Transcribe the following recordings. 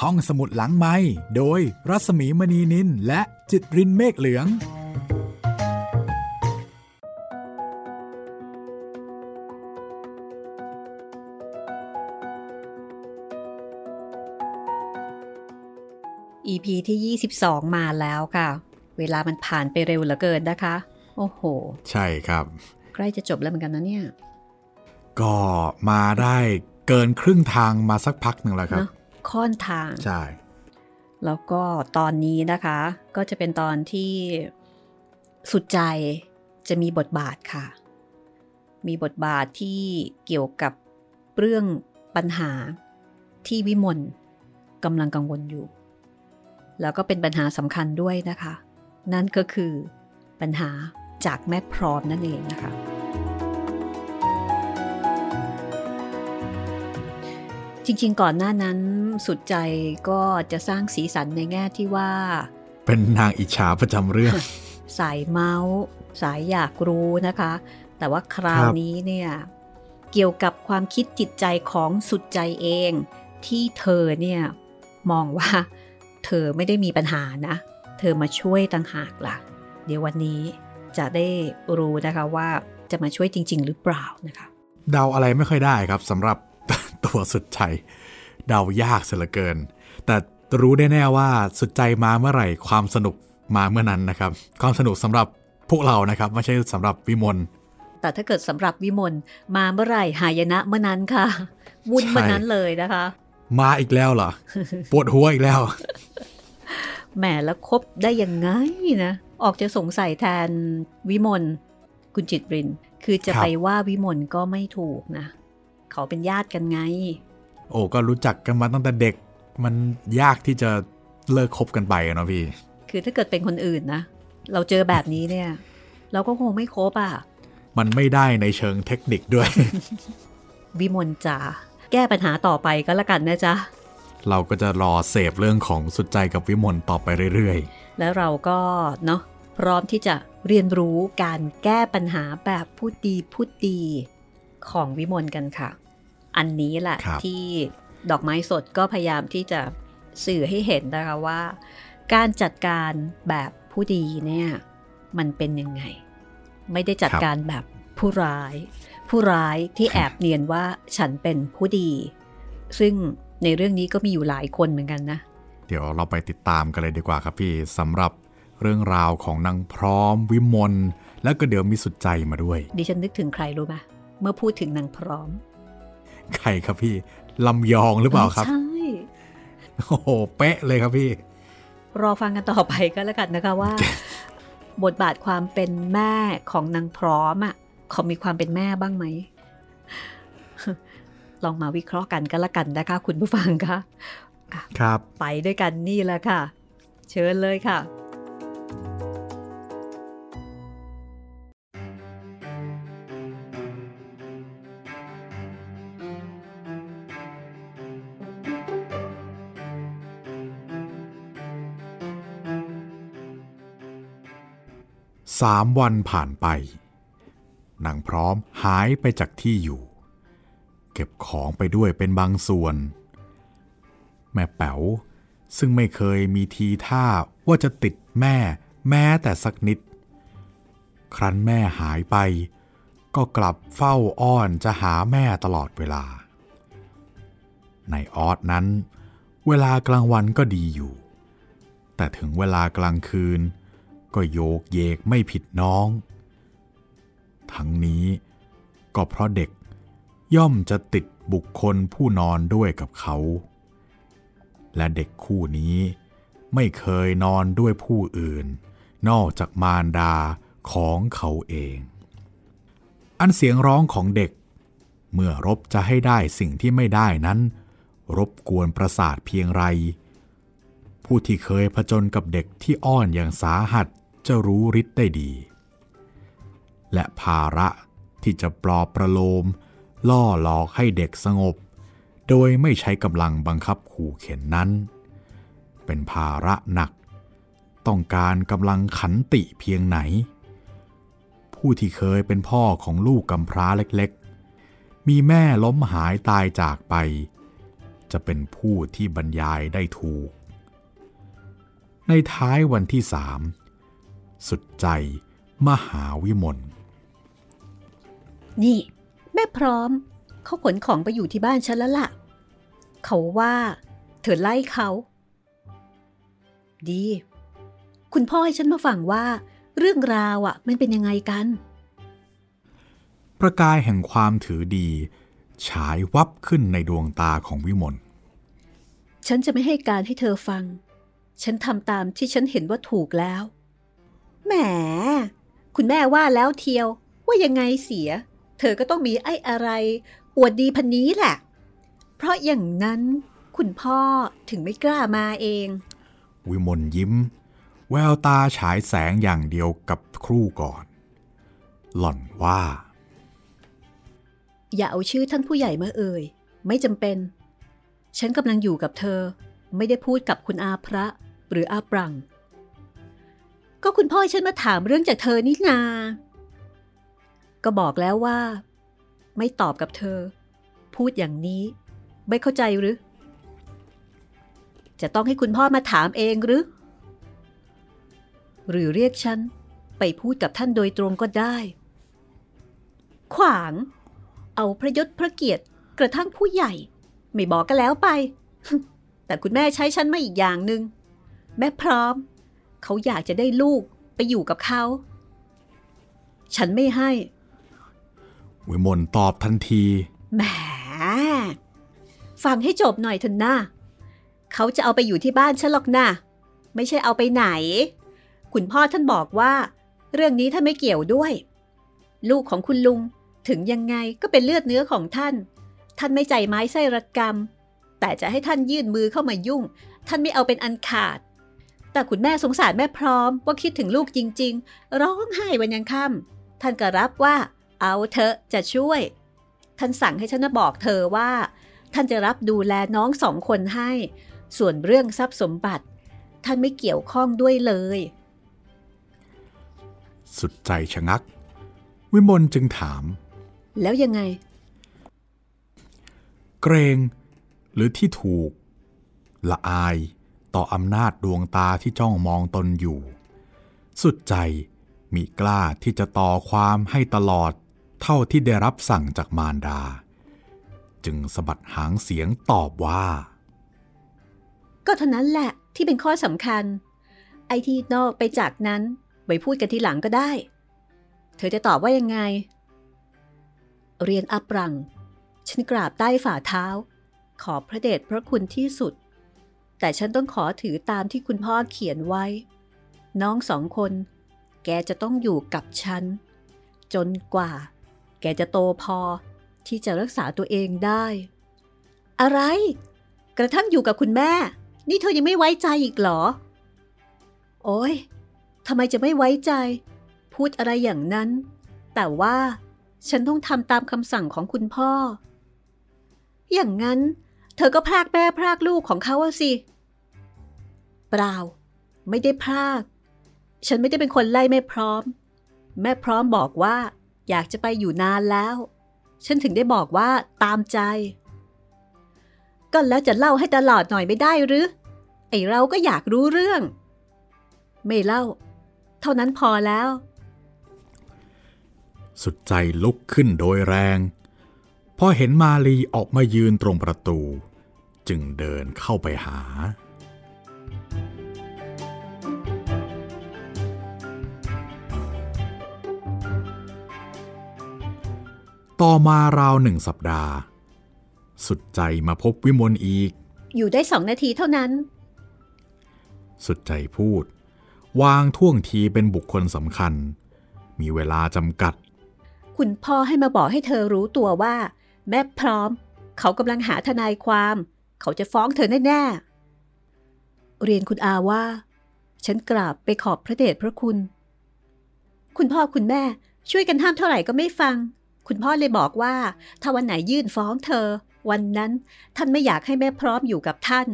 ห้องสมุดหลังไม้โดยรัสมีมณีนินและจิตรินเมฆเหลือง EP ที่ 22 มาแล้วค่ะ เวลามันผ่านไปเร็วเหลือเกินนะคะ โอ้โห ใช่ครับ ใกล้จะจบแล้วเหมือนกันนะเนี่ย ก็มาได้เกินครึ่งทางมาสักพักหนึ่งแล้วครับเนอะ ค่อนทางใช่แล้วก็ตอนนี้นะคะ ก็จะเป็นตอนที่สุดใจจะมีบทบาทค่ะ มีบทบาทที่เกี่ยวกับเรื่องปัญหาที่วิมลกำลังกังวลอยู่ แล้วก็เป็นปัญหาสำคัญด้วยนะคะ นั่นก็คือปัญหาจากแม่พร้อมนั่นเองนะคะ จริงๆ ก่อนหน้านั้นสุดใจก็จะสร้างสีสันในแง่ที่ว่า เป็นนางอิจฉาประจำเรื่อง สายเมาส์ สายอยากรู้นะคะ แต่ว่าคราวนี้เนี่ยเกี่ยวกับความคิดจิตใจของสุดใจเอง ที่เธอเนี่ยมองว่า เธอไม่ได้มีปัญหานะ เธอมาช่วยต่างหากล่ะ เดี๋ยววันนี้จะได้รู้นะคะว่าจะมาช่วยจริง ๆ หรือเปล่านะคะ เดาอะไรไม่ค่อยได้ครับสำหรับ ตัวสุดใจ เดายากเสียเหลือเกิน แต่รู้แน่ๆว่าสุดใจมาเมื่อไหร่ความสนุกมาเมื่อนั้นนะครับ ความสนุกสำหรับพวกเรานะครับไม่ใช่สำหรับวิมลแต่ถ้าเกิดสำหรับวิมลมาเมื่อไหร่หายนะเมื่อนั้นค่ะ วุ่นเมื่อนั้นเลยนะคะ มาอีกแล้วเหรอปวดหัวอีกแล้วแหมแล้วคบได้ยังไงนะออกจะสงสัยแทนวิมลคุณจิตริน คือจะครับไปว่าวิมลก็ไม่ถูกนะ เขาเป็นญาติกันไง โอ้ก็รู้จักกันมาตั้งแต่เด็ก มันยากที่จะเลิกคบกันไปอะเนาะพี่ คือถ้าเกิดเป็นคนอื่นนะ เราเจอแบบนี้เนี่ย เราก็คงไม่คบอะ มันไม่ได้ในเชิงเทคนิคด้วย วิมลจ๋าแก้ปัญหาต่อไปก็แล้วกันนะจ๊ะ เราก็จะรอเสพเรื่องของสุดใจกับวิมลต่อไปเรื่อยแล้วเราก็เนาะพร้อมที่จะเรียนรู้การแก้ปัญหาแบบพูดดีพูดดี ของวิมลกันค่ะ อันนี้แหละครับที่ดอกไม้สดก็พยายามที่จะสื่อให้เห็นนะคะว่า การจัดการแบบผู้ดีเนี่ยมันเป็นยังไง ไม่ได้จัดการแบบผู้ร้าย ผู้ร้ายที่แอบเนียนว่าฉันเป็นผู้ดี ซึ่งในเรื่องนี้ก็มีอยู่หลายคนเหมือนกันนะๆเดี๋ยวเราไปติดตามกันเลยดีกว่าครับพี่สำหรับเรื่องราวของนางพร้อมวิมลแล้วก็เดี๋ยวมีสุดใจมาด้วย ดิฉันนึกถึงใครรู้ไหม เมื่อพูดถึงนางพร้อม ใครครับพี่ลำยองหรือเปล่าครับ ใช่ โอ้โห เป๊ะเลยครับพี่ รอฟังกันต่อไปก็แล้วกันนะคะว่า บทบาทความเป็นแม่ของนางพร้อมอะเขามีความเป็นแม่บ้างไหม ลองมาวิเคราะห์กันก็แล้วกันนะคะ คุณผู้ฟังคะครับ ไปด้วยกันนี่แหละค่ะ เชิญเลยค่ะ สามวันผ่านไปนางพร้อมหายไปจากที่อยู่ เก็บของไปด้วยเป็นบางส่วน แม่แป๋วซึ่งไม่เคยมีทีท่าว่าจะติดแม่แม้แต่สักนิด ครั้นแม่หายไป ก็กลับเฝ้าอ้อนจะหาแม่ตลอดเวลา ในออสนั้น เวลากลางวันก็ดีอยู่ แต่ถึงเวลากลางคืน ก็โยกเยกไม่ผิดน้อง ทั้งนี้ก็เพราะเด็กย่อมจะติดบุคคลผู้นอนด้วยกับเขา และเด็กคู่นี้ไม่เคยนอนด้วยผู้อื่น นอกจากมารดาของเขาเอง อันเสียงร้องของเด็ก เมื่อรบจะให้ได้สิ่งที่ไม่ได้นั้น รบกวนประสาทเพียงไร ผู้ที่เคยผจญกับเด็กที่อ้อนอย่างสาหัสจะรู้ฤทธิ์ได้ดี และภาระที่จะปลอบประโลม ล่อหลอกให้เด็กสงบ โดยไม่ใช้กำลังบังคับขู่เข็นนั้น เป็นภาระหนัก ต้องการกำลังขันติเพียงไหน ผู้ที่เคยเป็นพ่อของลูกกำพร้าเล็กๆ มีแม่ล้มหายตายจากไป จะเป็นผู้ที่บรรยายได้ถูก ในท้ายวันที่สามสุดใจมหาวิมล นี่ แม่พร้อม เขาขนของไปอยู่ที่บ้านฉันแล้วล่ะ เขาว่า เธอไล่เขา ดี คุณพ่อให้ฉันมาฟังว่า เรื่องราวอะ มันเป็นยังไงกัน ประกายแห่งความถือดี ฉายวับขึ้นในดวงตาของวิมล ฉันจะไม่ให้การให้เธอฟัง ฉันทำตามที่ฉันเห็นว่าถูกแล้ว แหม คุณแม่ว่าแล้วเทียว ว่ายังไงเสีย เธอก็ต้องมีไอ้อะไร อวดดีพันนี้แหละ เพราะอย่างนั้นคุณพ่อถึงไม่กล้ามาเอง วิมลยิ้ม แววตาฉายแสงอย่างเดียวกับครู่ก่อน หล่อนว่า อย่าเอาชื่อท่านผู้ใหญ่มาเอ่ย ไม่จำเป็น ฉันกำลังอยู่กับเธอ ไม่ได้พูดกับคุณอาพระ หรืออาปรัง ก็คุณพ่อให้ฉันมาถามเรื่องจากเธอนี่นา ก็บอกแล้วว่า ไม่ตอบกับเธอ พูดอย่างนี้ ไม่เข้าใจหรือ จะต้องให้คุณพ่อมาถามเองหรือ หรือเรียกฉันไปพูดกับท่านโดยตรงก็ได้ ขวาง เอาพระยศพระเกียรติกระทั่งผู้ใหญ่ ไม่บอกก็แล้วไป แต่คุณแม่ใช้ฉันมาอีกอย่างหนึง่ง แม่พร้อม เขาอยากจะได้ลูกไปอยู่กับเขา ฉันไม่ให้วิมลตอบทันทีแหมฟังให้จบหน่อยเถอะนะเขาจะเอาไปอยู่ที่บ้านฉันหรอกนะไม่ใช่เอาไปไหน คุณพ่อท่านบอกว่า เรื่องนี้ท่านไม่เกี่ยวด้วย ลูกของคุณลุงถึงยังไงก็เป็นเลือดเนื้อของท่าน ท่านไม่ใจไม้ไส้ระกรรม แต่จะให้ท่านยื่นมือเข้ามายุ่ง ท่านไม่เอาเป็นอันขาด แต่คุณแม่สงสารแม่พร้อมว่าคิดถึงลูกจริง ๆ ร้องไห้วันยังค่ำท่านก็รับว่า เอาเถอะจะช่วย ท่านสั่งให้ฉันนะบอกเธอว่า ท่านจะรับดูแลน้องสองคนให้ ส่วนเรื่องทรัพย์สมบัติ ท่านไม่เกี่ยวข้องด้วยเลย สุดใจชะงัก วิมลจึงถาม แล้วยังไง เกรง หรือที่ถูก ละอาย ต่ออำนาจดวงตาที่จ้องมองตนอยู่ สุดใจมีกล้าที่จะต่อความให้ตลอดเท่าที่ได้รับสั่งจากมารดา จึงสะบัดหางเสียงตอบว่า ก็เท่านั้นแหละที่เป็นข้อสำคัญ ไอที่นอกไปจากนั้นไว้พูดกันทีหลังก็ได้ เธอจะตอบว่ายังไง เรียนอัปรัง ฉันกราบใต้ฝ่าเท้า ขอพระเดชพระคุณที่สุด แต่ฉันต้องขอถือตามที่คุณพ่อเขียนไว้ น้องสองคน แกจะต้องอยู่กับฉัน จนกว่า แกจะโตพอที่จะรักษาตัวเองได้ อะไร กระทั่งอยู่กับคุณแม่ นี่เธอยังไม่ไว้ใจอีกเหรอ โอ้ยทำไมจะไม่ไว้ใจ พูดอะไรอย่างนั้น แต่ว่าฉันต้องทำตามคำสั่งของคุณพ่อ อย่างนั้น เธอก็พรากแม่พรากลูกของเขาสิ เปล่า ไม่ได้พราก ฉันไม่ได้เป็นคนไล่แม่พร้อม แม่พร้อมบอกว่า อยากจะไปอยู่นานแล้ว ฉันถึงได้บอกว่าตามใจ ก็แล้วจะเล่าให้ตลอดหน่อยไม่ได้หรือ ไอเราก็อยากรู้เรื่อง ไม่เล่า เท่านั้นพอแล้ว สุดใจลุกขึ้นโดยแรง พอเห็นมาลีออกมายืนตรงประตู จึงเดินเข้าไปหา ต่อมาราวหนึ่งสัปดาห์ สุดใจมาพบวิมลอีก อยู่ได้สองนาทีเท่านั้น สุดใจพูด วางท่วงทีเป็นบุคคลสำคัญ มีเวลาจำกัด คุณพ่อให้มาบอกให้เธอรู้ตัวว่า แม่พร้อม เขากำลังหาทนายความ เขาจะฟ้องเธอแน่ๆ เรียนคุณอาว่า ฉันกราบไปขอบพระเดชพระคุณ คุณพ่อคุณแม่ช่วยกันห้ามเท่าไหร่ก็ไม่ฟัง คุณพ่อเลยบอกว่า ถ้าวันไหนยื่นฟ้องเธอ วันนั้นท่านไม่อยากให้แม่พร้อมอยู่กับท่าน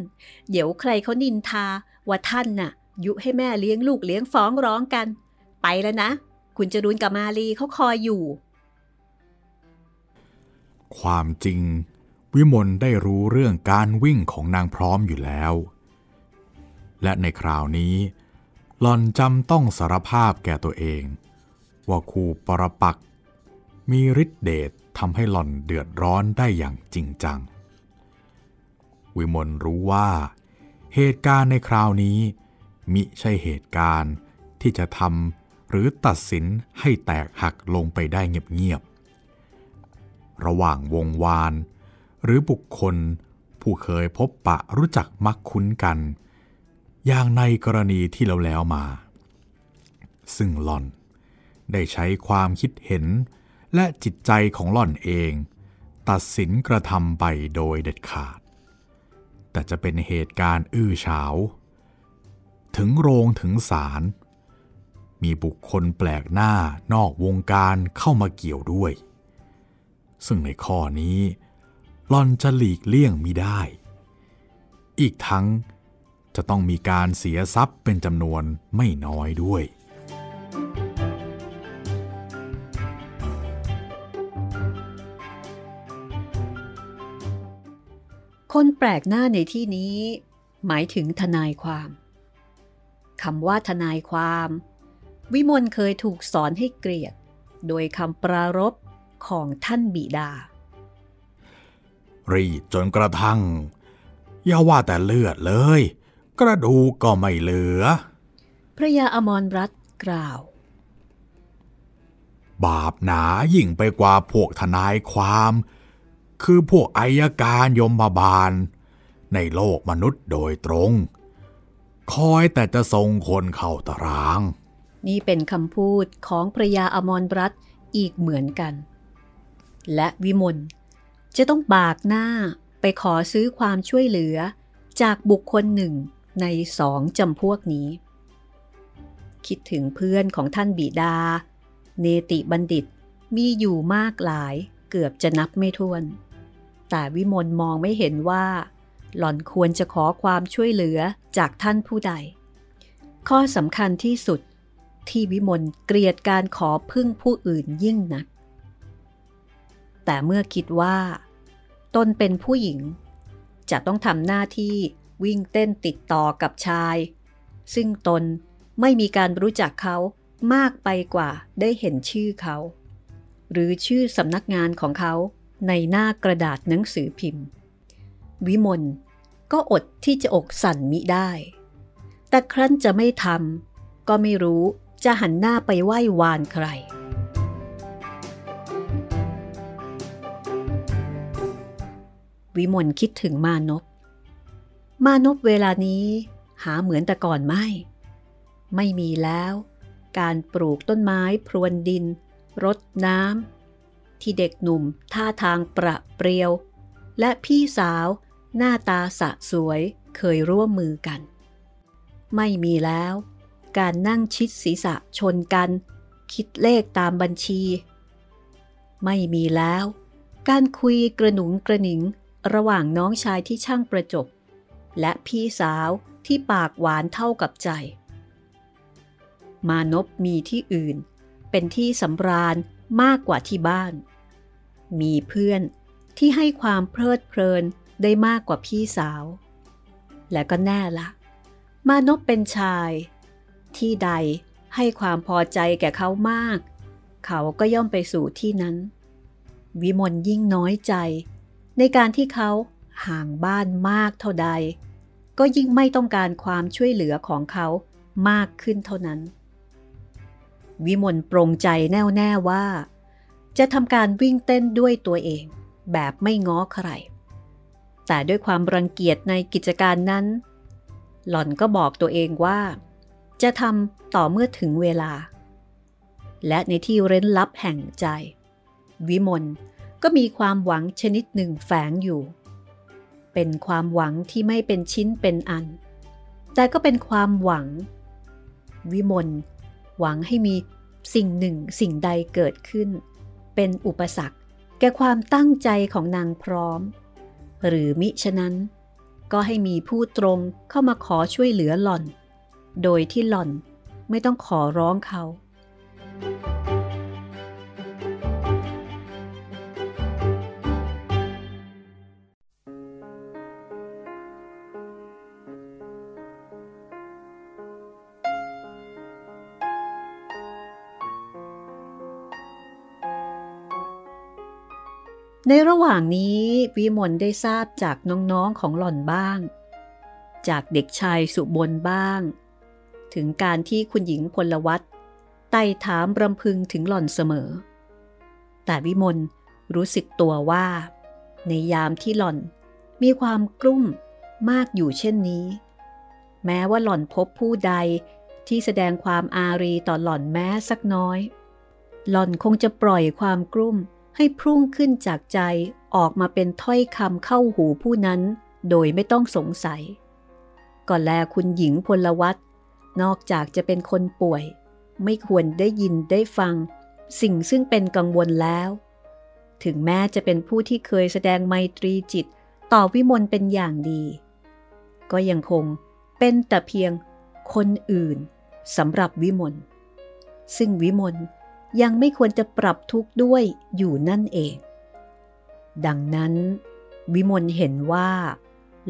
เดี๋ยวใครเขานินทาว่าท่านน่ะ ยุให้แม่เลี้ยงลูกเลี้ยงฟ้องร้องกัน ไปแล้วนะ คุณจรูนกับมาลีเขาคอยอยู่ ความจริง วิมลได้รู้เรื่องการวิ่งของนางพร้อมอยู่แล้ว และในคราวนี้หลอนจำต้องสารภาพแก่ตัวเอง ว่าครูปรปักษ์ มีฤทธิเดชทำให้หล่อนเดือดร้อนได้อย่างจริงจัง วิมลรู้ว่า เหตุการณ์ในคราวนี้ มิใช่เหตุการณ์ที่จะทำหรือตัดสินให้แตกหักลงไปได้เงียบๆ ระหว่างวงวาน หรือบุคคลผู้เคยพบปะรู้จักมักคุ้นกัน อย่างในกรณีที่เราแล้วมา ซึ่งหล่อนได้ใช้ความคิดเห็น และจิตใจของหล่อนเอง ตัดสินกระทำไปโดยเด็ดขาด แต่จะเป็นเหตุการณ์อื้อฉาว ถึงโรงถึงศาลมีบุคคลแปลกหน้านอกวงการเข้ามาเกี่ยวด้วย ซึ่งในข้อนี้หล่อนจะหลีกเลี่ยงมิได้ อีกทั้งจะต้องมีการเสียทรัพย์เป็นจำนวนไม่น้อยด้วย คนแปลกหน้าในที่นี้ หมายถึงทนายความคำว่าทนายความ วิมลเคยถูกสอนให้เกลียด โดยคำปรารบของท่านบิดา รีดจนกระทั่ง อย่าว่าแต่เลือดเลย กระดูกก็ไม่เหลือ พระยาอมรรัตกล่าว บาปหนายิ่งไปกว่าพวกทนายความ คือพวกอายการยมบาล ในโลกมนุษย์โดยตรง คอยแต่จะส่งคนเข้าตาราง นี่เป็นคำพูดของพระยาอมรรัตอีกเหมือนกัน และวิมลจะต้องบากหน้าไปขอซื้อความช่วยเหลือจากบุคคลหนึ่งในสองจำพวกนี้ คิดถึงเพื่อนของท่านบิดา เนติบัณฑิตมีอยู่มากหลายเกือบจะนับไม่ถ้วน แต่วิมลมองไม่เห็นว่า หล่อนควรจะขอความช่วยเหลือจากท่านผู้ใด ข้อสำคัญที่สุดที่วิมลเกลียดการขอพึ่งผู้อื่นยิ่งนัก แต่เมื่อคิดว่า ตนเป็นผู้หญิง จะต้องทำหน้าที่วิ่งเต้นติดต่อกับชาย ซึ่งตนไม่มีการรู้จักเขามากไปกว่าได้เห็นชื่อเขา หรือชื่อสำนักงานของเขา ในหน้ากระดาษหนังสือพิมพ์ วิมลก็อดที่จะอกสั่นมิได้ แต่ครั้นจะไม่ทำก็ไม่รู้จะหันหน้าไปไหว้วานใคร วิมลคิดถึงมานพมานพเวลานี้หาเหมือนแต่ก่อนไม่ ไม่มีแล้ว การปลูกต้นไม้พรวนดิน รดน้ำ ที่เด็กหนุ่มท่าทางประเปรียว และพี่สาวหน้าตาสะสวยเคยร่วมมือกัน ไม่มีแล้ว การนั่งชิดศีรษะชนกัน คิดเลขตามบัญชี ไม่มีแล้ว การคุยกระหนุงกระหนิงระหว่างน้องชายที่ช่างประจบ และพี่สาวที่ปากหวานเท่ากับใจ มานพมีที่อื่น เป็นที่สำราญ มากกว่าที่บ้าน มีเพื่อนที่ให้ความเพลิดเพลินได้มากกว่าพี่สาว และก็แน่ละมานพเป็นชาย ที่ใดให้ความพอใจแก่เขามาก เขาก็ย่อมไปสู่ที่นั้น วิมลยิ่งน้อยใจ ในการที่เขาห่างบ้านมากเท่าใด ก็ยิ่งไม่ต้องการความช่วยเหลือของเขามากขึ้นเท่านั้น วิมลปรงใจแน่วแน่ว่า จะทำการวิ่งเต้นด้วยตัวเอง แบบไม่ง้อใคร แต่ด้วยความรังเกียจในกิจการนั้น หล่อนก็บอกตัวเองว่า จะทำต่อเมื่อถึงเวลา และในที่เร้นลับแห่งใจ วิมลก็มีความหวังชนิดหนึ่งแฝงอยู่ เป็นความหวังที่ไม่เป็นชิ้นเป็นอัน แต่ก็เป็นความหวัง วิมล หวังให้มีสิ่งหนึ่งสิ่งใดเกิดขึ้น เป็นอุปสรรค แก่ความตั้งใจของนางพร้อม หรือมิฉะนั้น ก็ให้มีผู้ตรงเข้ามาขอช่วยเหลือหล่อน โดยที่หล่อนไม่ต้องขอร้องเขา ในระหว่างนี้วิมลได้ทราบจากน้องๆของหล่อนบ้าง จากเด็กชายสุบนบ้าง ถึงการที่คุณหญิงพลวัตไต่ถามรำพึงถึงหล่อนเสมอ แต่วิมลรู้สึกตัวว่า ในยามที่หล่อนมีความกลุ้มมากอยู่เช่นนี้ แม้ว่าหล่อนพบผู้ใดที่แสดงความอารีต่อหล่อนแม้สักน้อย หล่อนคงจะปล่อยความกลุ้ม ให้พุ่งขึ้นจากใจออกมาเป็นถ้อยคำเข้าหูผู้นั้นโดยไม่ต้องสงสัยก่อนแลคุณหญิงพลวัตนอกจากจะเป็นคนป่วย ไม่ควรได้ยินได้ฟัง สิ่งซึ่งเป็นกังวลแล้ว ถึงแม้จะเป็นผู้ที่เคยแสดงไมตรีจิตต่อวิมลเป็นอย่างดี ก็ยังคงเป็นแต่เพียงคนอื่นสำหรับวิมลซึ่งวิมล ยังไม่ควรจะปรับทุกข์ด้วยอยู่นั่นเอง ดังนั้น วิมลเห็นว่า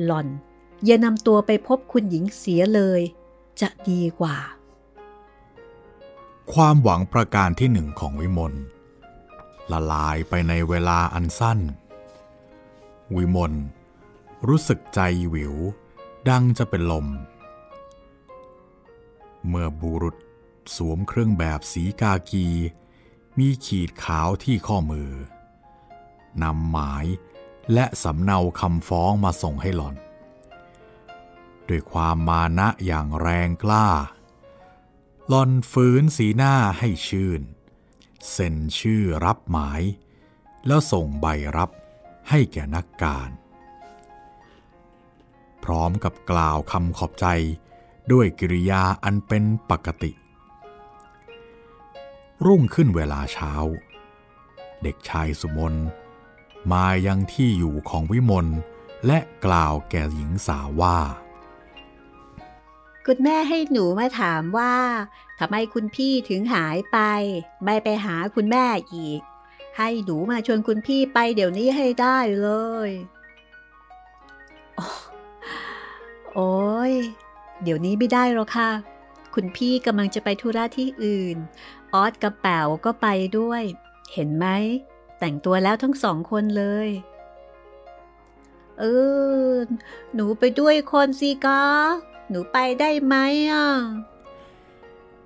หล่อนอย่านำตัวไปพบคุณหญิงเสียเลย จะดีกว่า ความหวังประการที่หนึ่งของวิมลละลายไปในเวลาอันสั้น วิมลรู้สึกใจหวิว ดังจะเป็นลม เมื่อบุรุษ สวมเครื่องแบบสีกากี มีขีดขาวที่ข้อมือนำหมายและสำเนาคำฟ้องมาส่งให้หล่อน ด้วยความมานะอย่างแรงกล้า หล่อนฝืนสีหน้าให้ชื่น เซ็นชื่อรับหมาย แล้วส่งใบรับให้แก่นักการ พร้อมกับกล่าวคำขอบใจด้วยกิริยาอันเป็นปกติ รุ่งขึ้นเวลาเช้า เด็กชายสุมนมายังที่อยู่ของวิมลและกล่าวแก่หญิงสาวว่า คุณแม่ให้หนูมาถามว่าทำไมคุณพี่ถึงหายไป ไม่ไปหาคุณแม่อีก ให้หนูมาชวนคุณพี่ไปเดี๋ยวนี้ให้ได้เลย โอ้ยเดี๋ยวนี้ไม่ได้หรอกค่ะ คุณพี่กำลังจะไปธุระที่อื่น ออสกับแป๋วก็ไปด้วย เห็นไหม แต่งตัวแล้วทั้งสองคนเลย เออ หนูไปด้วยคนสิกาหนูไปได้ไหมอะ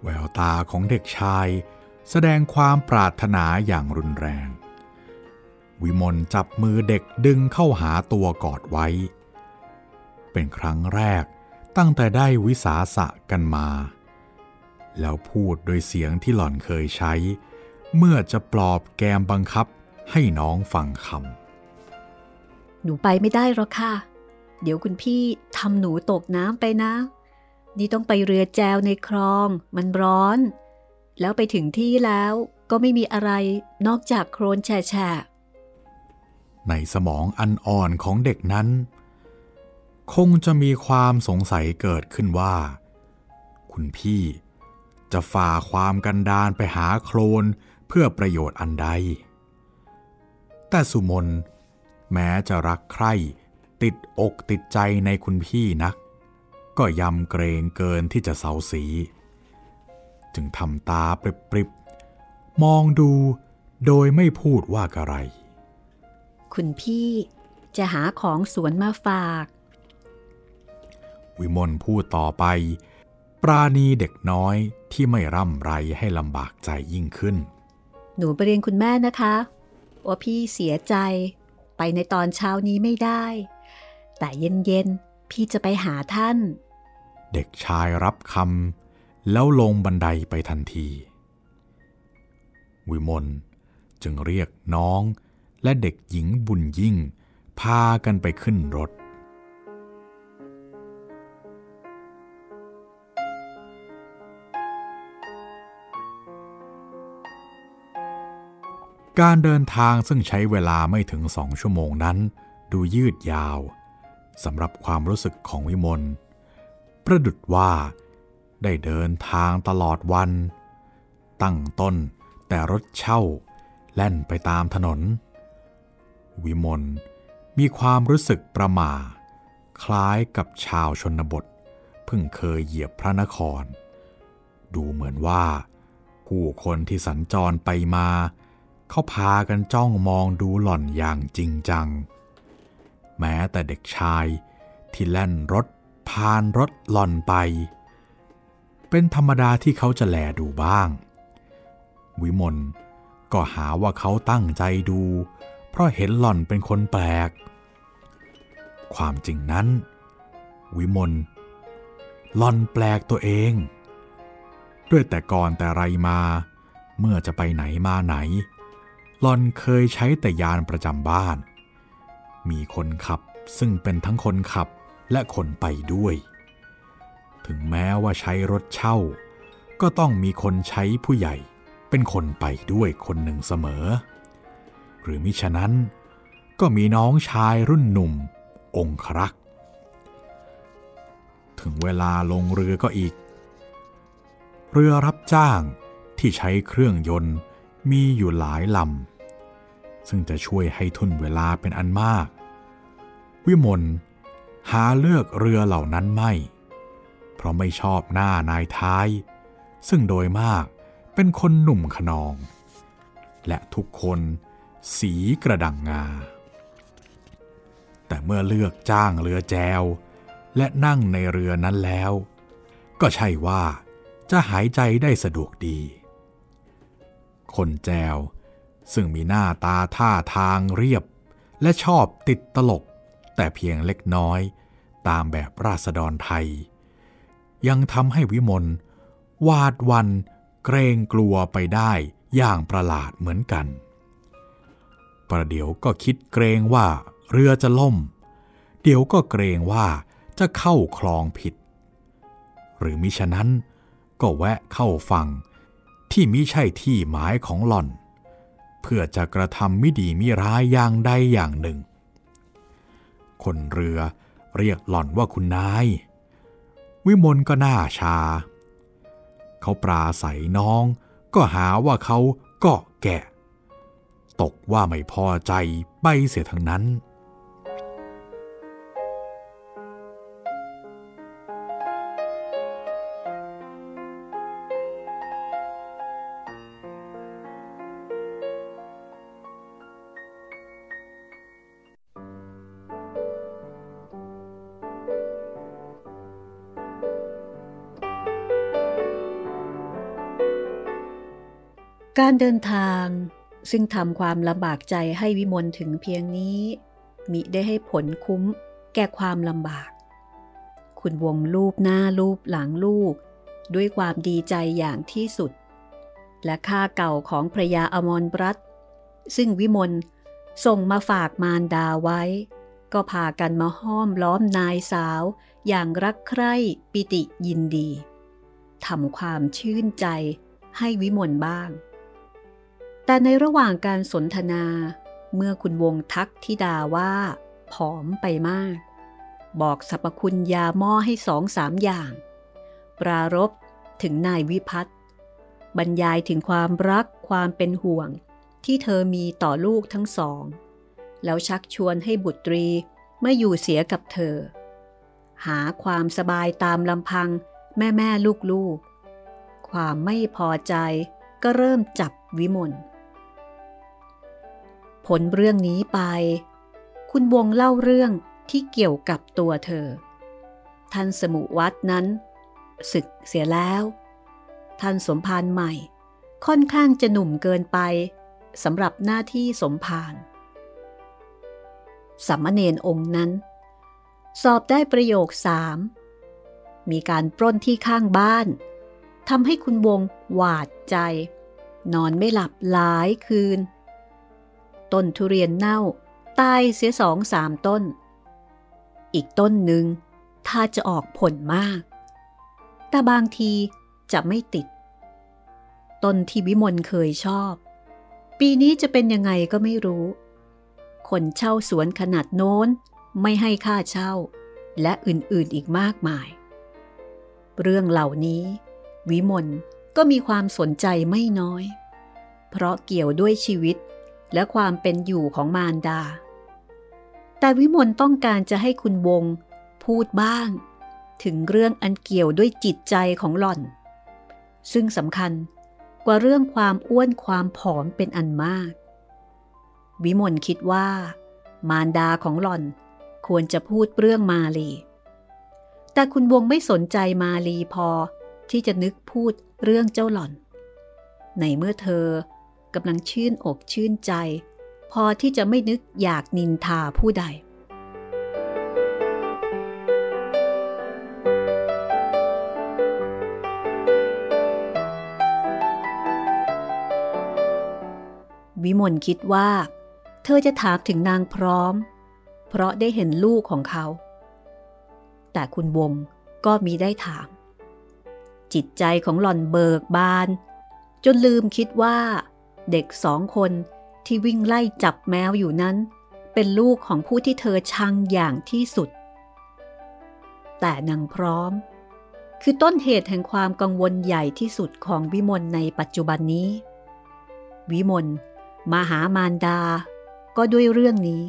แววตาของเด็กชาย แสดงความปรารถนาอย่างรุนแรง วิมลจับมือเด็กดึงเข้าหาตัวกอดไว้ เป็นครั้งแรกตั้งแต่ได้วิสาสะกันมา แล้วพูดโดยเสียงที่หล่อนเคยใช้ เมื่อจะปลอบแกมบังคับให้น้องฟังคำหนูไปไม่ได้หรอกค่ะ เดี๋ยวคุณพี่ทำหนูตกน้ำไปนะ นี่ต้องไปเรือแจวในคลอง มันร้อน แล้วไปถึงที่แล้วก็ไม่มีอะไรนอกจากโครนแฉะในสมองอันอ่อนของเด็กนั้น คงจะมีความสงสัยเกิดขึ้นว่า คุณพี่ จะฝ่าความกันดานไปหาโคลนเพื่อประโยชน์อันใด แต่สุมนแม้จะรักใคร่ติดอกติดใจในคุณพี่นัก ก็ยำเกรงเกินที่จะเสาสี จึงทำตาปริบๆ มองดูโดยไม่พูดว่าอะไร คุณพี่จะหาของสวนมาฝาก วิมลพูดต่อไป ปราณีเด็กน้อย ที่ไม่ร่ำไรให้ลำบากใจยิ่งขึ้น หนูไปเรียนคุณแม่นะคะว่าพี่เสียใจไปในตอนเช้านี้ไม่ได้ แต่เย็นๆ พี่จะไปหาท่าน เด็กชายรับคำแล้วลงบันไดไปทันที วิมลจึงเรียกน้องและเด็กหญิงบุญยิ่ง พากันไปขึ้นรถ การเดินทางซึ่งใช้เวลาไม่ถึงสองชั่วโมงนั้น ดูยืดยาวสำหรับความรู้สึกของวิมลประดุดว่า ได้เดินทางตลอดวัน ตั้งต้นแต่รถเช่า แล่นไปตามถนน วิมลมีความรู้สึกประมาคล้ายกับชาวชนบท เพิ่งเคยเหยียบพระนคร ดูเหมือนว่า ผู้คนที่สัญจรไปมา เขาพากันจ้องมองดูหล่อนอย่างจริงจัง แม้แต่เด็กชายที่แล่นรถผ่านรถหล่อนไป เป็นธรรมดาที่เขาจะแลดูบ้าง วิมลก็หาว่าเขาตั้งใจดู เพราะเห็นหล่อนเป็นคนแปลก ความจริงนั้น วิมลหล่อนแปลกตัวเอง ด้วยแต่ก่อนแต่ไรมา เมื่อจะไปไหนมาไหน หล่อนเคยใช้แต่ยานประจำบ้าน มีคนขับซึ่งเป็นทั้งคนขับและคนไปด้วย ถึงแม้ว่าใช้รถเช่า ก็ต้องมีคนใช้ผู้ใหญ่เป็นคนไปด้วยคนหนึ่งเสมอ หรือมิฉะนั้นก็มีน้องชายรุ่นหนุ่ม องครักษ์ถึงเวลาลงเรือก็อีก เรือรับจ้างที่ใช้เครื่องยนต์มีอยู่หลายลำ ซึ่งจะช่วยให้ทุนเวลาเป็นอันมาก วิมลหาเลือกเรือเหล่านั้นไม่ เพราะไม่ชอบหน้านายท้าย ซึ่งโดยมากเป็นคนหนุ่มขนอง และทุกคนสีกระดังงา แต่เมื่อเลือกจ้างเรือแจว และนั่งในเรือนั้นแล้ว ก็ใช่ว่าจะหายใจได้สะดวกดี คนแจว ซึ่งมีหน้าตาท่าทางเรียบ และชอบติดตลก แต่เพียงเล็กน้อย ตามแบบราษฎรไทย ยังทำให้วิมลวาดวันเกรงกลัวไปได้อย่างประหลาดเหมือนกัน ประเดี๋ยวก็คิดเกรงว่าเรือจะล่ม เดี๋ยวก็เกรงว่าจะเข้าคลองผิด หรือมิฉะนั้นก็แวะเข้าฝั่งที่มิใช่ที่หมายของหล่อน เพื่อจะกระทำมิดีมิร้ายอย่างใดอย่างหนึ่ง คนเรือเรียกหล่อนว่าคุณนาย วิมลก็หน้าชา เขาปราศัยน้องก็หาว่าเขาก็แก่ ตกว่าไม่พอใจไปเสียทั้งนั้น การเดินทางซึ่งทำความลำบากใจให้วิมลถึงเพียงนี้ มิได้ให้ผลคุ้มแก่ความลำบาก คุณวงลูบหน้าลูบหลังลูก ด้วยความดีใจอย่างที่สุด และค่าเก่าของพระยาอมรรัตซึ่งวิมลส่งมาฝากมารดาไว้ ก็พากันมาห้อมล้อมนายสาวอย่างรักใคร่ปิติยินดีทำความชื่นใจให้วิมลบ้าง แต่ในระหว่างการสนทนา เมื่อคุณวงทักทิดาว่า ผอมไปมาก บอกสรรพคุณยาหม้อให้สองสามอย่าง ปรารบถึงนายวิพัฒน์บรรยายถึงความรักความเป็นห่วง ที่เธอมีต่อลูกทั้งสอง แล้วชักชวนให้บุตรีไม่อยู่เสียกับเธอ หาความสบายตามลำพังแม่แม่ลูกลูกความไม่พอใจก็เริ่มจับวิมล ผลเรื่องนี้ไป คุณวงเล่าเรื่องที่เกี่ยวกับตัวเธอ ท่านสมุวัดนั้น ศึกเสียแล้ว ท่านสมภารใหม่ ค่อนข้างจะหนุ่มเกินไปสำหรับหน้าที่สมภารสัมมเนนองค์นั้น สอบได้ประโยคสามมีการปล้นที่ข้างบ้านทำให้คุณวงหวาดใจ นอนไม่หลับหลายคืน ต้นทุเรียนเน่า ตายเสียสองสามต้น อีกต้นหนึ่งถ้าจะออกผลมาก แต่บางทีจะไม่ติด ต้นที่วิมลเคยชอบ ปีนี้จะเป็นยังไงก็ไม่รู้ คนเช่าสวนขนาดโน้นไม่ให้ค่าเช่า และอื่นๆอีกมากมาย เรื่องเหล่านี้ วิมลก็มีความสนใจไม่น้อย เพราะเกี่ยวด้วยชีวิต และความเป็นอยู่ของมารดา แต่วิมลต้องการจะให้คุณวงพูดบ้าง ถึงเรื่องอันเกี่ยวด้วยจิตใจของหล่อน ซึ่งสำคัญกว่าเรื่องความอ้วนความผอมเป็นอันมาก วิมลคิดว่า มารดาของหล่อนควรจะพูดเรื่องมาลี แต่คุณวงไม่สนใจมาลีพอที่จะนึกพูดเรื่องเจ้าหล่อน ในเมื่อเธอ กำลังชื่นอกชื่นใจ พอที่จะไม่นึกอยากนินทาผู้ใด วิมลคิดว่า เธอจะถามถึงนางพร้อม เพราะได้เห็นลูกของเขา แต่คุณวงก็มีได้ถาม จิตใจของหล่อนเบิกบาน จนลืมคิดว่า เด็กสองคนที่วิ่งไล่จับแมวอยู่นั้น เป็นลูกของผู้ที่เธอชังอย่างที่สุด แต่นางพร้อม คือต้นเหตุแห่งความกังวลใหญ่ที่สุดของวิมลในปัจจุบันนี้ วิมลมาหามารดา ก็ด้วยเรื่องนี้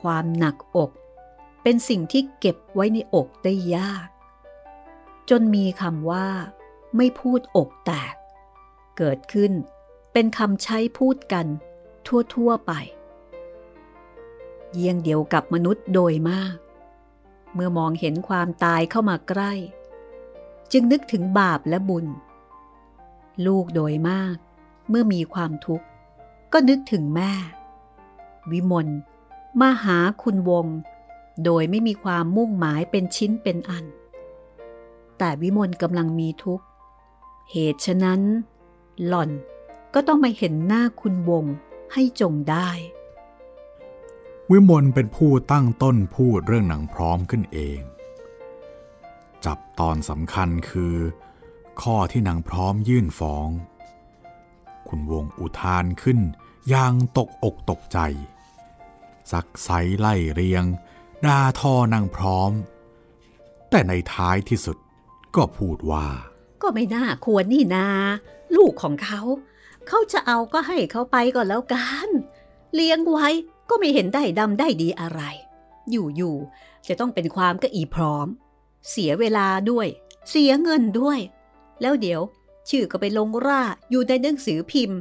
ความหนักอก เป็นสิ่งที่เก็บไว้ในอกได้ยาก จนมีคำว่า ไม่พูดอกแตก เกิดขึ้น เป็นคำใช้พูดกัน ทั่วๆไป เยี่ยงเดียวกับมนุษย์โดยมาก เมื่อมองเห็นความตายเข้ามาใกล้ จึงนึกถึงบาปและบุญ ลูกโดยมาก เมื่อมีความทุกข์ ก็นึกถึงแม่ วิมลมาหาคุณวง โดยไม่มีความมุ่งหมายเป็นชิ้นเป็นอัน แต่วิมลกำลังมีทุกข์ เหตุฉะนั้น หล่อน ก็ต้องมาเห็นหน้าคุณวงให้จงได้ วิมลเป็นผู้ตั้งต้นพูดเรื่องหนังพร้อมขึ้นเอง จับตอนสำคัญคือ ข้อที่นางพร้อมยื่นฟ้อง คุณวงอุทานขึ้นอย่างตกอกตกใจสักไซไล่เรียงด่าทอนางพร้อม แต่ในท้ายที่สุดก็พูดว่า ก็ไม่น่าควรนี่นา ลูกของเขา เขาจะเอาก็ให้เขาไปก่อนแล้วกัน เลี้ยงไว้ก็ไม่เห็นได้ดำได้ดีอะไร อยู่ๆจะต้องเป็นความก็อีพร้อม เสียเวลาด้วย เสียเงินด้วย แล้วเดี๋ยว ชื่อก็ไปลงร่าอยู่ในหนังสือพิมพ์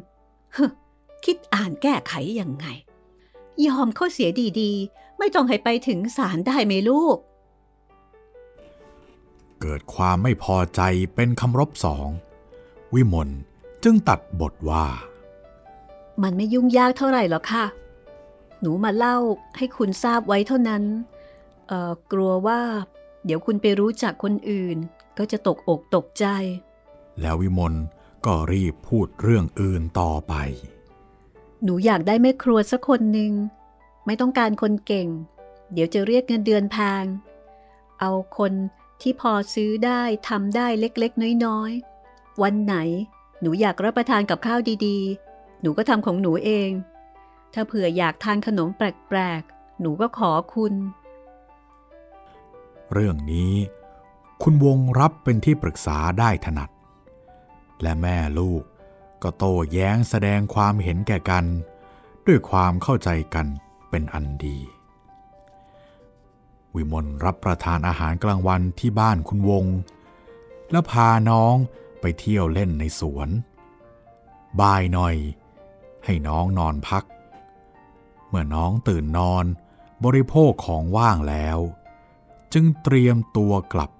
คิดอ่านแก้ไขยังไง ยอมเขาเสียดีๆ ไม่ต้องให้ไปถึงศาลได้ไหมลูก เกิดความไม่พอใจเป็นคำรบสอง วิมล จึงตัดบทว่า มันไม่ยุ่งยากเท่าไหร่หรอกค่ะ หนูมาเล่าให้คุณทราบไว้เท่านั้น เอ่อ กลัวว่า เดี๋ยวคุณไปรู้จักคนอื่น ก็จะตกอกตกใจ แล้ววิมลก็รีบพูดเรื่องอื่นต่อไป หนูอยากได้แม่ครัวสักคนหนึ่ง ไม่ต้องการคนเก่ง เดี๋ยวจะเรียกเงินเดือนแพง เอาคนที่พอซื้อได้ทำได้เล็กๆ น้อยๆ วันไหน หนูอยากรับประทานกับข้าวดีๆ หนูก็ทำของหนูเอง ถ้าเผื่ออยากทานขนมแปลกๆ หนูก็ขอคุณ เรื่องนี้ คุณวงรับเป็นที่ปรึกษาได้ถนัด และแม่ลูกก็โต้แย้งแสดงความเห็นแก่กัน ด้วยความเข้าใจกันเป็นอันดี วิมลรับประทานอาหารกลางวันที่บ้านคุณวง แล้วพาน้อง ไปเที่ยวเล่นในสวน บ่ายหน่อย ให้น้องนอนพัก เมื่อน้องตื่นนอนบริโภคของว่างแล้ว จึงเตรียมตัวกลับ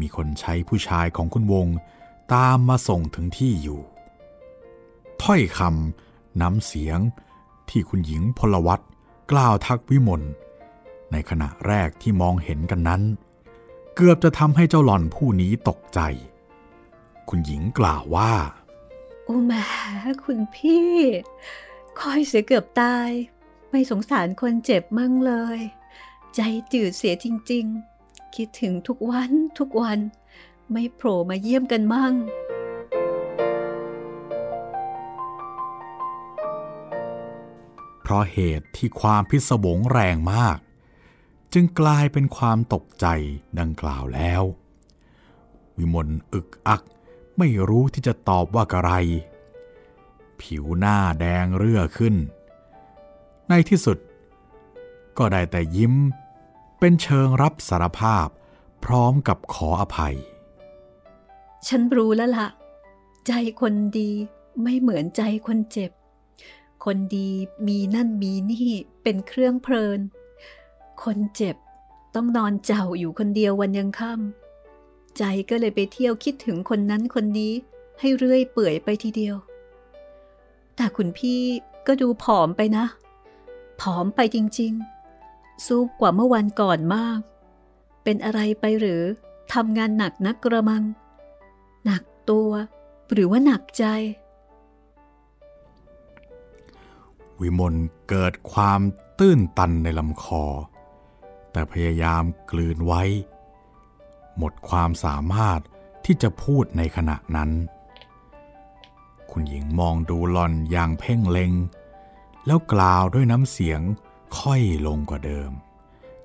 มีคนใช้ผู้ชายของคุณวงตามมาส่งถึงที่อยู่ ถ้อยคำน้ำเสียงที่คุณหญิงพลวัตกล่าวทักวิมลในขณะแรกที่มองเห็นกันนั้น เกือบจะทำให้เจ้าหล่อนผู้นี้ตกใจ คุณหญิงกล่าวว่า โอ้แม่คุณพี่ คอยเสียเกือบตาย ไม่สงสารคนเจ็บมั่งเลย ใจจืดเสียจริง ๆ คิดถึงทุกวันทุกวัน ไม่โผล่มาเยี่ยมกันมั่งเพราะเหตุที่ความพิศวงแรงมาก จึงกลายเป็นความตกใจดังกล่าวแล้ว วิมลอึกอัก ไม่รู้ที่จะตอบว่าอะไร ผิวหน้าแดงเรื่อขึ้น ในที่สุด ก็ได้แต่ยิ้ม เป็นเชิงรับสารภาพ พร้อมกับขออภัย ฉันรู้แล้วละ่ะ ใจคนดีไม่เหมือนใจคนเจ็บ คนดีมีนั่นมีนี่เป็นเครื่องเพลิน คนเจ็บต้องนอนเจ้าอยู่คนเดียววันยังค่ำ ใจก็เลยไปเที่ยวคิดถึงคนนั้นคนนี้ให้เรื่อยเปื่อยไปทีเดียว แต่คุณพี่ก็ดูผอมไปนะ ผอมไปจริงๆ สู้กว่าเมื่อวันก่อนมาก เป็นอะไรไปหรือทำงานหนักนักกระมัง หนักตัวหรือว่าหนักใจ วิมลเกิดความตื้นตันในลำคอ แต่พยายามกลืนไว้ หมดความสามารถที่จะพูดในขณะนั้น คุณหญิงมองดูหล่อนอย่างเพ่งเล็ง แล้วกล่าวด้วยน้ำเสียงค่อยลงกว่าเดิม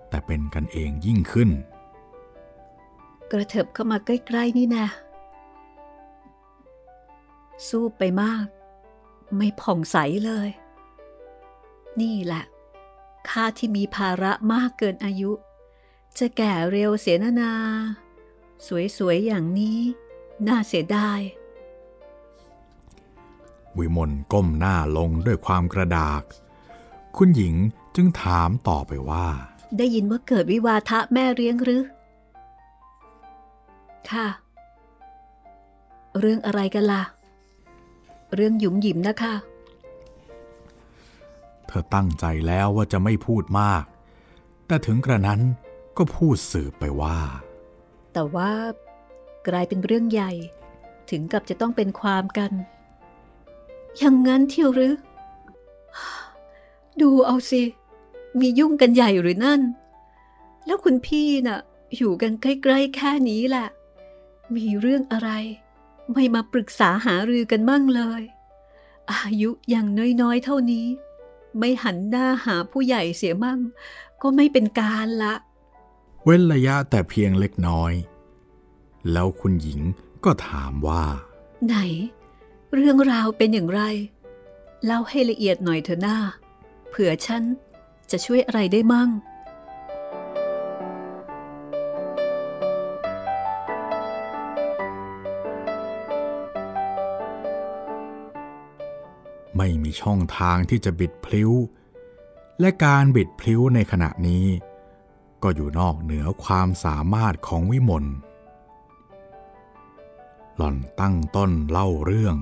แต่เป็นกันเองยิ่งขึ้น กระเถิบเข้ามาใกล้ ๆ นี่นะ สู้ไปมาก ไม่ผ่องใสเลย นี่แหละข้าที่มีภาระมากเกินอายุ จะแก่เร็วเสียนานา สวยๆอย่างนี้ น่าเสียดายวิมลก้มหน้าลงด้วยความกระดาก คุณหญิงจึงถามต่อไปว่า ได้ยินว่าเกิดวิวาทะแม่เลี้ยงหรือ ค่ะ เรื่องอะไรกันล่ะ เรื่องหยุมหยิมนะคะ เธอตั้งใจแล้วว่าจะไม่พูดมาก แต่ถึงกระนั้น ก็พูดสืบไปว่า แต่ว่ากลายเป็นเรื่องใหญ่ ถึงกับจะต้องเป็นความกัน อย่างนั้นเที่ยวหรือ ดูเอาสิ มียุ่งกันใหญ่หรือนั่น แล้วคุณพี่น่ะ อยู่กันใกล้ๆแค่นี้แหละ มีเรื่องอะไร ไม่มาปรึกษาหารือกันมั่งเลย อายุย่างน้อยๆเท่านี้ ไม่หันหน้าหาผู้ใหญ่เสียมั่ง ก็ไม่เป็นการละ ว้นระยะแต่เพียงเล็กน้อย แล้วคุณหญิงก็ถามว่า ไหน เรื่องราวเป็นอย่างไร เล่าให้ละเอียดหน่อยเถอะหน้า เผื่อฉันจะช่วยอะไรได้มั่งไม่มีช่องทางที่จะบิดพลิ้ว และการบิดพลิ้วในขณะนี้ ก็อยู่นอกเหนือความสามารถของวิมลหล่อนตั้งต้นเล่าเรื่อง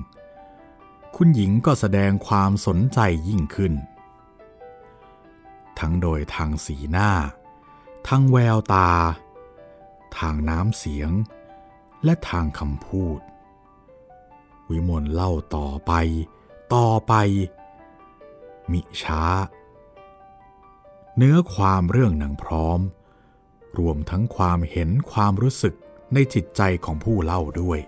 คุณหญิงก็แสดงความสนใจยิ่งขึ้น ทั้งโดยทางสีหน้า ทั้งแววตา ทางน้ำเสียง และทางคำพูด วิมลเล่าต่อไป ต่อไป มิช้า เนื้อความเรื่องหนังพร้อม รวมทั้งความเห็นความรู้สึกในจิตใจของผู้เล่าด้วย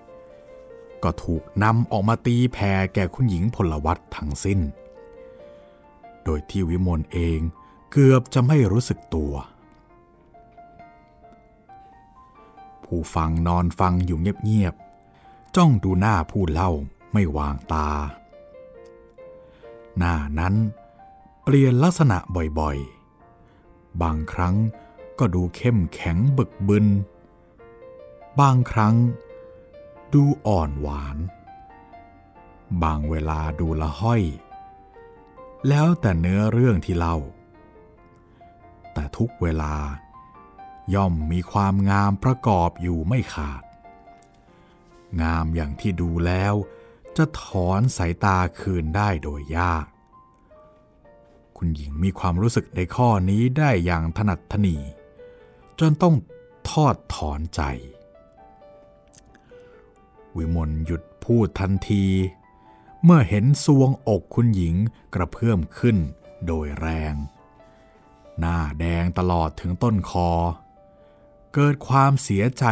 ก็ถูกนำออกมาตีแผ่แก่คุณหญิงพลวัตทั้งสิ้น โดยที่วิมลเองเกือบจะไม่รู้สึกตัว ผู้ฟังนอนฟังอยู่เงียบๆจ้องดูหน้าผู้เล่าไม่วางตา หน้านั้นเปลี่ยนลักษณะบ่อยๆ บางครั้งก็ดูเข้มแข็งบึกบึน บางครั้งดูอ่อนหวาน บางเวลาดูละห้อย แล้วแต่เนื้อเรื่องที่เล่า แต่ทุกเวลาย่อมมีความงามประกอบอยู่ไม่ขาด งามอย่างที่ดูแล้วจะถอนสายตาคืนได้โดยยาก คุณหญิงมีความรู้สึกในข้อนี้ได้อย่างถนัดถนี จนต้องทอดถอนใจ วิมลหยุดพูดทันที เมื่อเห็นซวงอกคุณหญิงกระเพื่อมขึ้นโดยแรง หน้าแดงตลอดถึงต้นคอ เกิดความเสียใจ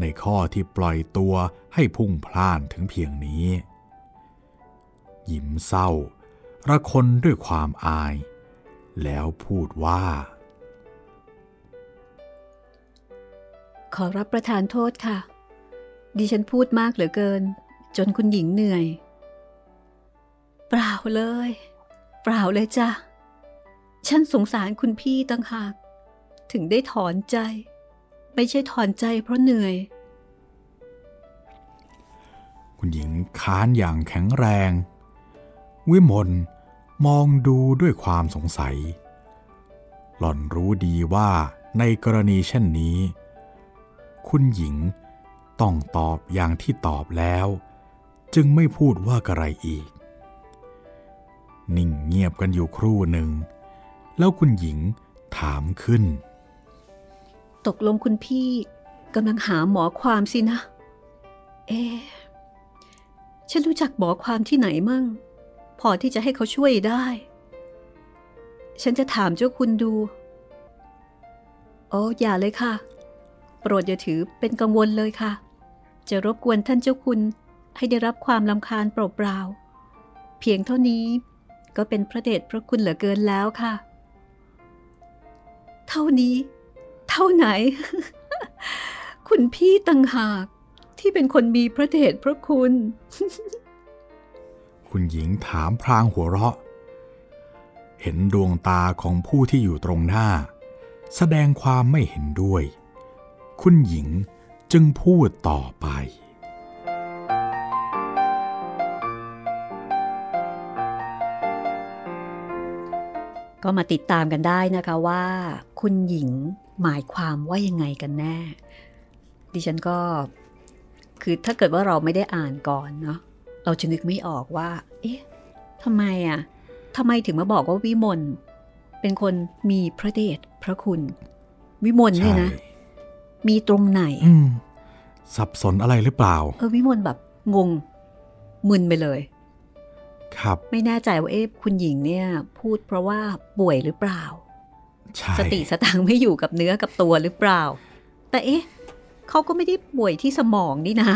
ในข้อที่ปล่อยตัวให้พุ่งพล่านถึงเพียงนี้ ยิ้มเศร้า ระคนด้วยความอาย แล้วพูดว่า ขอรับประทานโทษค่ะ ดิฉันพูดมากเหลือเกิน จนคุณหญิงเหนื่อย เปล่าเลย เปล่าเลยจ้ะ ฉันสงสารคุณพี่ตั้งหาก ถึงได้ถอนใจ ไม่ใช่ถอนใจเพราะเหนื่อย คุณหญิงค้านอย่างแข็งแรง วิมลมองดูด้วยความสงสัย หล่อนรู้ดีว่าในกรณีเช่นนี้ คุณหญิงต้องตอบอย่างที่ตอบแล้ว จึงไม่พูดว่ากระไรอีก นิ่งเงียบกันอยู่ครู่หนึ่ง แล้วคุณหญิงถามขึ้น ตกลงคุณพี่กำลังหาหมอความสินะ เอ๊ฉันรู้จักหมอความที่ไหนมั่ง พอที่จะให้เขาช่วยได้ ฉันจะถามเจ้าคุณดูอ้อย่าเลยค่ะ โปรดอย่าถือเป็นกังวลเลยค่ะ จะรบกวนท่านเจ้าคุณให้ได้รับความลำคาญเปล่าๆ เพียงเท่านี้ก็เป็นพระเดชพระคุณเหลือเกินแล้วค่ะ เท่านี้ เท่าไหน คุณพี่ตังหากที่เป็นคนมีพระเดชพระคุณ คุณหญิงถามพรางหัวเราะ เห็นดวงตาของผู้ที่อยู่ตรงหน้า แสดงความไม่เห็นด้วย คุณหญิงจึงพูดต่อไปก็มาติดตามกันได้นะคะว่า คุณหญิงหมายความว่ายังไงกันแน่ ดิฉันก็ คือถ้าเกิดว่าเราไม่ได้อ่านก่อนเนาะ เราจะนึกไม่ออกว่า เอ๊ะทำไมอะ่ะทำไมถึงมาบอกว่าวิมลเป็นคนมีพระเดชพระคุณ วิมลเนี่ยนะใช่มีตรงไหนอืมสับสนอะไรหรือเปล่า เออวิมลแบบงง มึนไปเลย ครับ ไม่แน่ใจว่าเอ๊ะคุณหญิงเนี่ย พูดเพราะว่าป่วยหรือเปล่าใช่สติสตังค์ไม่อยู่กับเนื้อกับตัวหรือเปล่า แต่เอ๊ะเขาก็ไม่ได้ป่วยที่สมองนี่นะ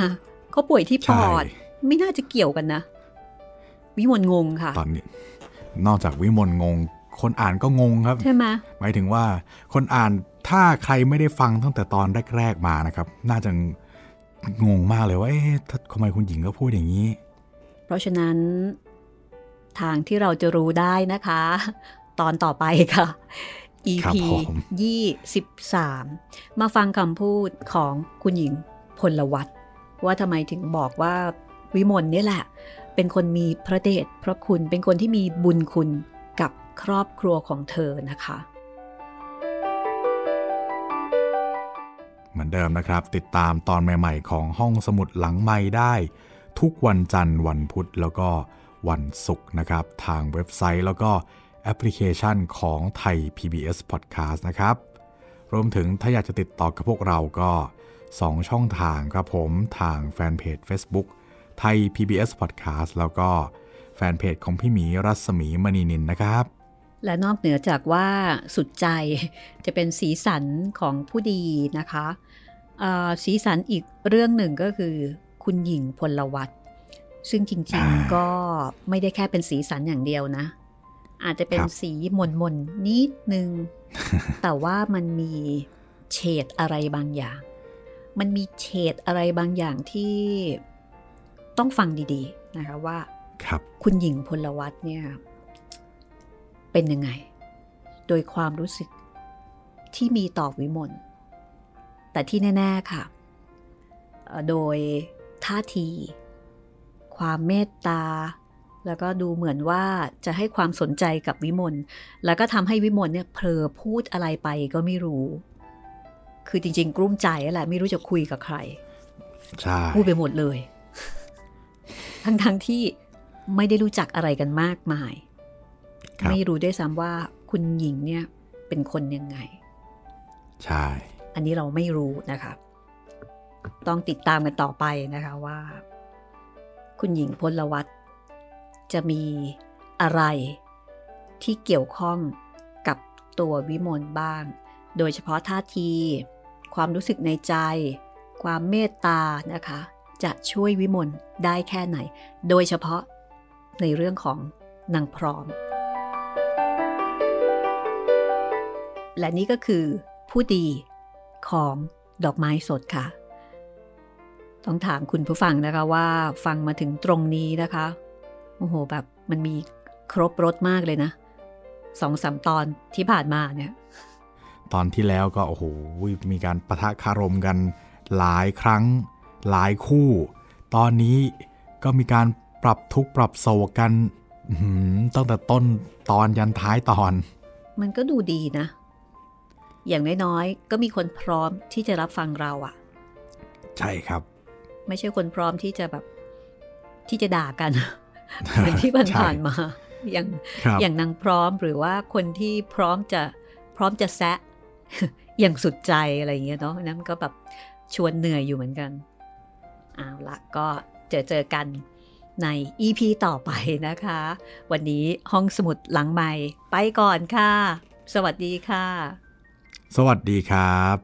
เขาป่วยที่ปใช่อด ไม่น่าจะเกี่ยวกันนะ วิมลงงค่ะ ตอนนี้ นอกจากวิมลงง คนอ่านก็งงครับ ใช่ไหมหมายถึงว่าคนอ่านถ้าใครไม่ได้ฟังตั้งแต่ตอนแรกๆมานะครับ น่าจะงงมากเลยว่าเอ๊ะถ้าทำไมคุณหญิงก็พูดอย่างนี้ เพราะฉะนั้น ทางที่เราจะรู้ได้นะคะ ตอนต่อไปค่ะครับ EP ผมยี่สิบสามมาฟังคำพูดของคุณหญิงพลวัตว่าทำไมถึงบอกว่า วิมลเนี่ยแหละ เป็นคนมีพระเดชพระคุณ เป็นคนที่มีบุญคุณกับครอบครัวของเธอนะคะ เหมือนเดิมนะครับ ติดตามตอนใหม่ ๆ ของห้องสมุดหลังไม้ได้ ทุกวันจันทร์วันพุธแล้วก็วันศุกร์นะครับ ทางเว็บไซต์แล้วก็แอปพลิเคชันของไทย PBS Podcast นะครับ รวมถึงถ้าอยากจะติดต่อกับพวกเราก็ 2 ช่องทางครับผมทางแฟนเพจ Facebook ไทย PBS Podcast แล้วก็แฟนเพจของพี่หมีรัศมีมณีนินนะครับ และนอกเหนือจากว่าสุดใจจะเป็นสีสันของผู้ดีนะคะเอ่อสีสันอีกเรื่องหนึ่งก็คือคุณหญิงพลวัตซึ่งจริงอ่าๆก็ไม่ได้แค่เป็นสีสันอย่างเดียวนะ อาจจะเป็นครับสีหม่นๆนนิดนึง แต่ว่ามันมีเฉดอะไรบางอย่าง มันมีเฉดอะไรบางอย่างที่ ต้องฟังดีๆนะคะว่าครับคุณหญิงพลวัตเนี่ยเป็นยังไง โดยความรู้สึกที่มีต่อวิมลแต่ที่แน่ ๆ ค่ะเอ่อโดยท่าที ความเมตตา แล้วก็ดูเหมือนว่าจะให้ความสนใจกับวิมลแล้วก็ทำให้วิมลเนี่ยเผลอพูดอะไรไปก็ไม่รู้ คือจริง ๆ กลุ้มใจแหละไม่รู้จะคุยกับใครใช่พูดไปหมดเลย ทั้งๆที่ไม่ได้รู้จักอะไรกันมากมายครับไม่รู้ได้วยซ้ำว่าคุณหญิงเนี่ยเป็นคนยังไง ใช่ อันนี้เราไม่รู้นะคะ ต้องติดตามกันต่อไปนะคะว่า คุณหญิงพลวัตจะมีอะไรที่เกี่ยวข้องกับตัววิมลบ้าง โดยเฉพาะท่าที ความรู้สึกในใจ ความเมตตานะคะ จะช่วยวิมลได้แค่ไหน โดยเฉพาะในเรื่องของนางพร้อม และนี่ก็คือผู้ดีของดอกไม้สดค่ะ ต้องถามคุณผู้ฟังนะคะว่าฟังมาถึงตรงนี้นะคะ โอ้โหแบบมันมีครบรถมากเลยนะสองสามตอนที่ผ่านมาเนี่ย ตอนที่แล้วก็ โอ้โห มีการประทะคารมกันหลายครั้ง หลายคู่ ตอนนี้ก็มีการปรับทุกข์ปรับโศกกันอื้อหือตั้งแต่ต้นตอนยันท้ายตอน มันก็ดูดีนะ อย่างน้อยๆก็มีคนพร้อมที่จะรับฟังเราอะใช่ครับ ไม่ใช่คนพร้อมที่จะแบบที่จะด่ากันเหมือนที่ผ่านๆมา อย่างครับอย่างนางพร้อมหรือว่าคนที่พร้อมจะพร้อมจะแซะอย่างสุดใจอะไรอย่างเงี้ยเนาะนั้นก็แบบชวนเหนื่อยอยู่เหมือนกัน เอาละก็เจอเจอกันใน EP ต่อไปนะคะ วันนี้ห้องสมุดหลังใหม่ไปก่อนค่ะ สวัสดีค่ะ สวัสดีครับ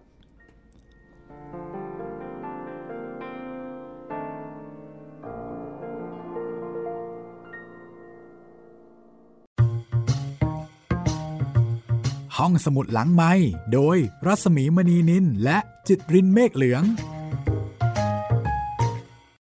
ห้องสมุดหลังไม้โดยรัสมีมณีนินและจิตรินเมฆเหลือง